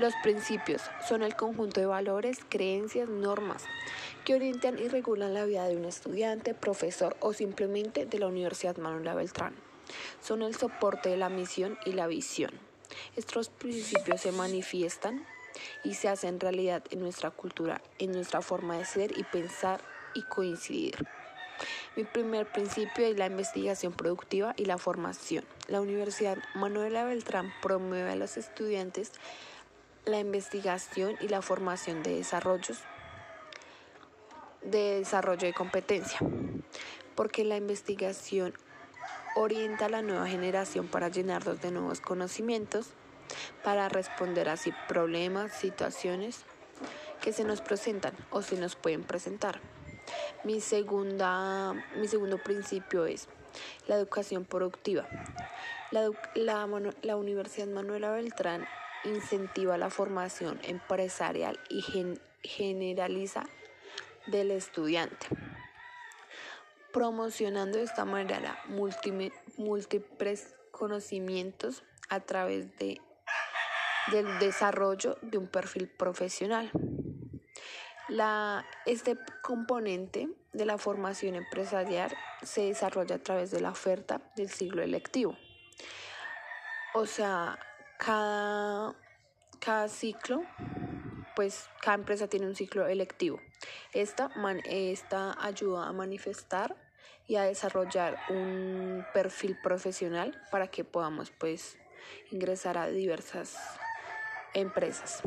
Los principios son el conjunto de valores, creencias, normas que orientan y regulan la vida de un estudiante, profesor o simplemente de la Universidad Manuela Beltrán. Son el soporte de la misión y la visión. Estos principios se manifiestan y se hacen realidad en nuestra cultura, en nuestra forma de ser y pensar y coincidir. Mi primer principio es la investigación productiva y la formación. La Universidad Manuela Beltrán promueve a los estudiantes la investigación y la formación de desarrollos de desarrollo de competencia, porque la investigación orienta a la nueva generación para llenarlos de nuevos conocimientos, para responder así problemas, situaciones que se nos presentan o se nos pueden presentar. Mi, segunda, mi segundo principio es la educación productiva. La, la, la Universidad Manuela Beltrán incentiva la formación empresarial y gen, generaliza del estudiante, promocionando de esta manera múltiples conocimientos a través de, del desarrollo de un perfil profesional. La, este componente de la formación empresarial se desarrolla a través de la oferta del ciclo electivo. O sea, cada, cada ciclo, pues cada empresa tiene un ciclo electivo. Esta, man, esta ayuda a manifestar y a desarrollar un perfil profesional para que podamos pues ingresar a diversas empresas.